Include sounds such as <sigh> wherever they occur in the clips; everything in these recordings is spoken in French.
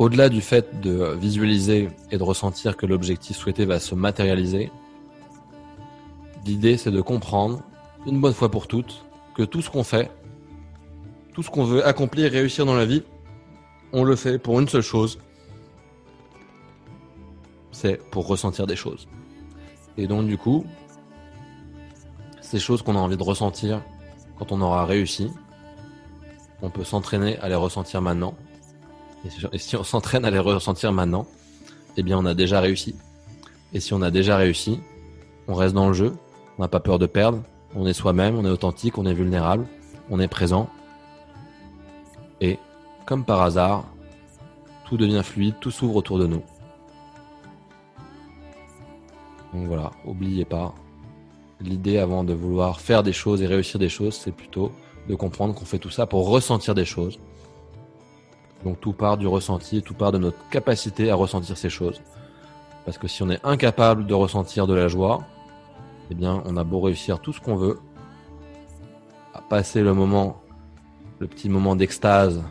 au-delà du fait de visualiser et de ressentir que l'objectif souhaité va se matérialiser, l'idée c'est de comprendre, une bonne fois pour toutes, que tout ce qu'on fait, tout ce qu'on veut accomplir réussir dans la vie, on le fait pour une seule chose, c'est pour ressentir des choses. Et donc du coup, ces choses qu'on a envie de ressentir quand on aura réussi, on peut s'entraîner à les ressentir maintenant. Et si on s'entraîne à les ressentir maintenant, eh bien on a déjà réussi. Et si on a déjà réussi, on reste dans le jeu, on n'a pas peur de perdre, on est soi-même, on est authentique, on est vulnérable, on est présent. Et comme par hasard, tout devient fluide, tout s'ouvre autour de nous. Donc voilà, oubliez pas, l'idée avant de vouloir faire des choses et réussir des choses, c'est plutôt de comprendre qu'on fait tout ça pour ressentir des choses. Donc tout part du ressenti, tout part de notre capacité à ressentir ces choses. Parce que si on est incapable de ressentir de la joie, eh bien on a beau réussir tout ce qu'on veut, à passer le moment, le petit moment d'extase,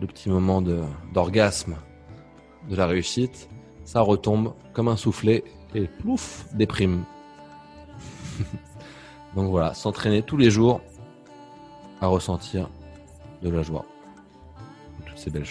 le petit moment d'orgasme de, la réussite, ça retombe comme un soufflet et plouf, déprime. <laughs> Donc voilà, s'entraîner tous les jours à ressentir de la joie. Toutes ces belles choses.